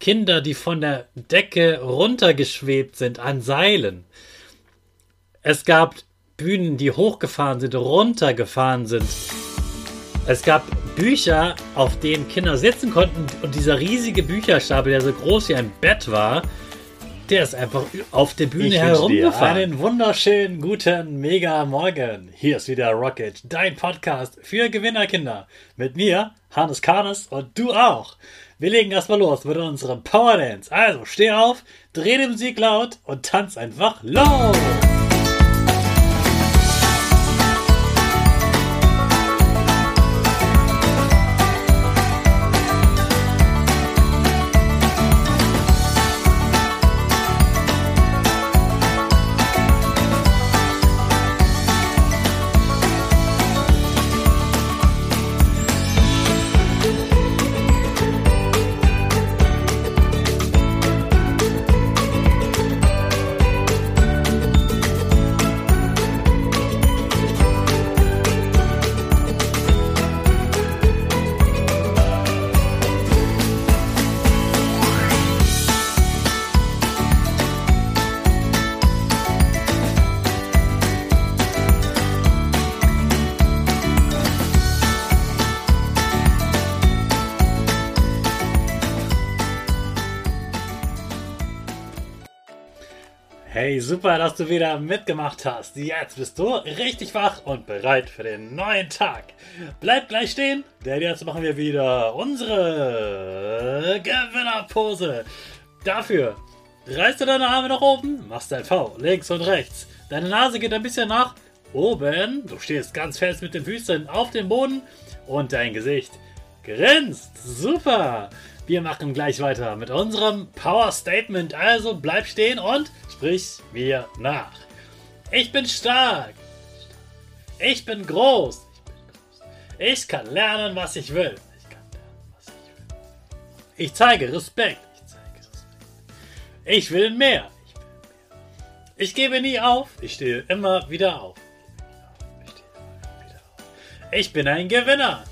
Kinder, die von der Decke runtergeschwebt sind an Seilen. Es gab Bühnen, die hochgefahren sind, runtergefahren sind. Es gab Bücher, auf denen Kinder sitzen konnten und dieser riesige Bücherstapel, der so groß wie ein Bett war, der ist einfach auf der Bühne Ich herumgefahren. Einen wunderschönen guten Mega Morgen. Hier ist wieder Rocket, dein Podcast für Gewinnerkinder. Mit mir, Hannes Karnes und du auch. Wir legen erstmal los mit unserem Power Dance. Also steh auf, dreh die Musik laut und tanz einfach los. Hey, super, dass du wieder mitgemacht hast. Jetzt bist du richtig wach und bereit für den neuen Tag. Bleib gleich stehen, denn jetzt machen wir wieder unsere Gewinnerpose. Dafür reißt du deine Arme nach oben, machst ein V links und rechts. Deine Nase geht ein bisschen nach oben. Du stehst ganz fest mit den Füßen auf dem Boden und dein Gesicht grinst. Super. Wir machen gleich weiter mit unserem Power Statement. Also bleib stehen und sprich mir nach. Ich bin stark. Ich bin groß. Ich kann lernen, was ich will. Ich zeige Respekt. Ich will mehr. Ich gebe nie auf. Ich stehe immer wieder auf. Ich bin ein Gewinner.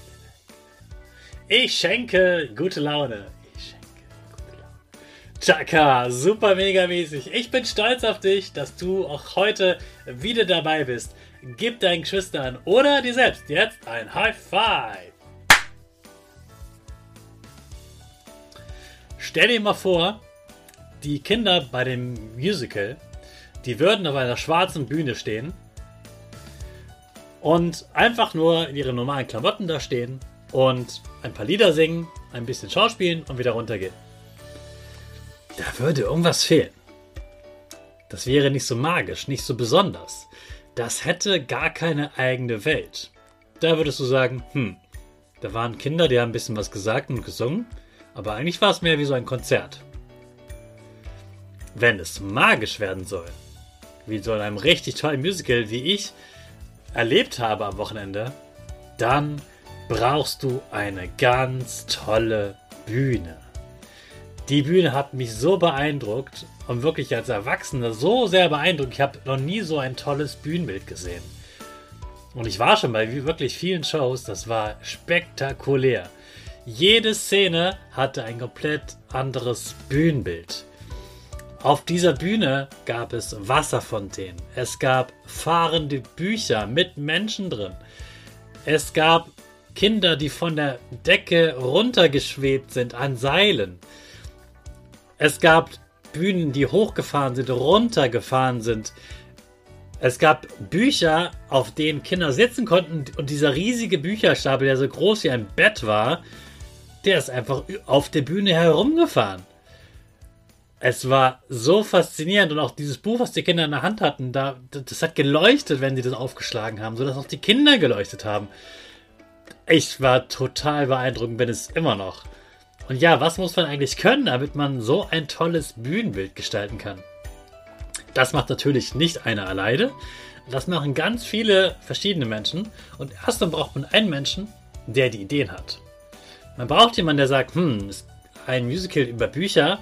Ich schenke gute Laune. Ich schenke gute Laune. Chaka, super mega mäßig. Ich bin stolz auf dich, dass du auch heute wieder dabei bist. Gib deinen Geschwistern oder dir selbst jetzt ein High Five. Stell dir mal vor, die Kinder bei dem Musical, die würden auf einer schwarzen Bühne stehen und einfach nur in ihren normalen Klamotten da stehen und ein paar Lieder singen, ein bisschen schauspielen und wieder runtergehen. Da würde irgendwas fehlen. Das wäre nicht so magisch, nicht so besonders. Das hätte gar keine eigene Welt. Da würdest du sagen, hm, da waren Kinder, die haben ein bisschen was gesagt und gesungen, aber eigentlich war es mehr wie so ein Konzert. Wenn es magisch werden soll, wie so in einem richtig tollen Musical, wie ich erlebt habe am Wochenende, dann brauchst du eine ganz tolle Bühne. Die Bühne hat mich so beeindruckt und wirklich als Erwachsener so sehr beeindruckt. Ich habe noch nie so ein tolles Bühnenbild gesehen. Und ich war schon bei wirklich vielen Shows, das war spektakulär. Jede Szene hatte ein komplett anderes Bühnenbild. Auf dieser Bühne gab es Wasserfontänen, es gab fahrende Bücher mit Menschen drin, es gab Kinder, die von der Decke runtergeschwebt sind an Seilen. Es gab Bühnen, die hochgefahren sind, runtergefahren sind. Es gab Bücher, auf denen Kinder sitzen konnten und dieser riesige Bücherstapel, der so groß wie ein Bett war, der ist einfach auf der Bühne herumgefahren. Es war so faszinierend und auch dieses Buch, was die Kinder in der Hand hatten, da, das hat geleuchtet, wenn sie das aufgeschlagen haben, sodass auch die Kinder geleuchtet haben. Ich war total beeindruckend, bin es immer noch. Und ja, was muss man eigentlich können, damit man so ein tolles Bühnenbild gestalten kann? Das macht natürlich nicht einer alleine. Das machen ganz viele verschiedene Menschen. Und erst dann braucht man einen Menschen, der die Ideen hat. Man braucht jemanden, der sagt, hm, ein Musical über Bücher,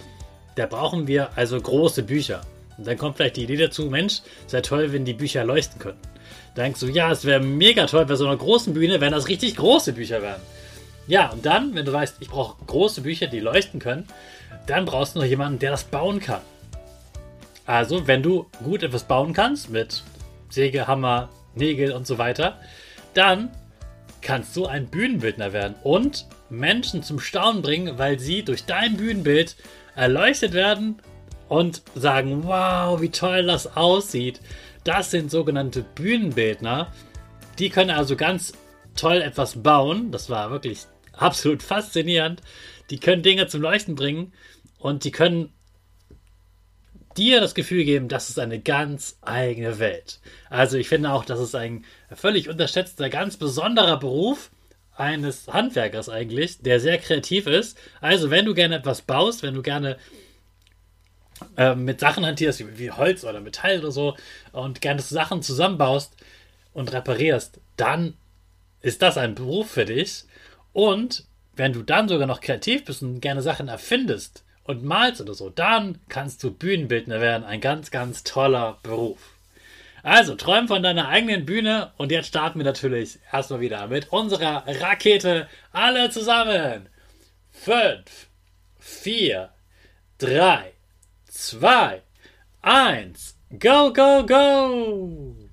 da brauchen wir also große Bücher. Und dann kommt vielleicht die Idee dazu, Mensch, sei toll, wenn die Bücher leuchten könnten. Denkst du, ja, es wäre mega toll bei so einer großen Bühne, wenn das richtig große Bücher wären. Ja, und dann, wenn du weißt, ich brauche große Bücher, die leuchten können, dann brauchst du noch jemanden, der das bauen kann. Also, wenn du gut etwas bauen kannst mit Säge, Hammer, Nägel und so weiter, dann kannst du ein Bühnenbildner werden und Menschen zum Staunen bringen, weil sie durch dein Bühnenbild erleuchtet werden und sagen, wow, wie toll das aussieht. Das sind sogenannte Bühnenbildner. Die können also ganz toll etwas bauen. Das war wirklich absolut faszinierend. Die können Dinge zum Leuchten bringen und die können dir das Gefühl geben, das ist eine ganz eigene Welt. Also ich finde auch, das ist ein völlig unterschätzter, ganz besonderer Beruf eines Handwerkers eigentlich, der sehr kreativ ist. Also wenn du gerne etwas baust, wenn du gerne äh, mit Sachen hantierst, wie, Holz oder Metall oder so, und gerne Sachen zusammenbaust und reparierst, dann ist das ein Beruf für dich. Und wenn du dann sogar noch kreativ bist und gerne Sachen erfindest und malst oder so, dann kannst du Bühnenbildner werden. Ein ganz, ganz toller Beruf. Also, träum von deiner eigenen Bühne und jetzt starten wir natürlich erstmal wieder mit unserer Rakete. Alle zusammen. Fünf, vier, drei, zwei, eins, go, go, go!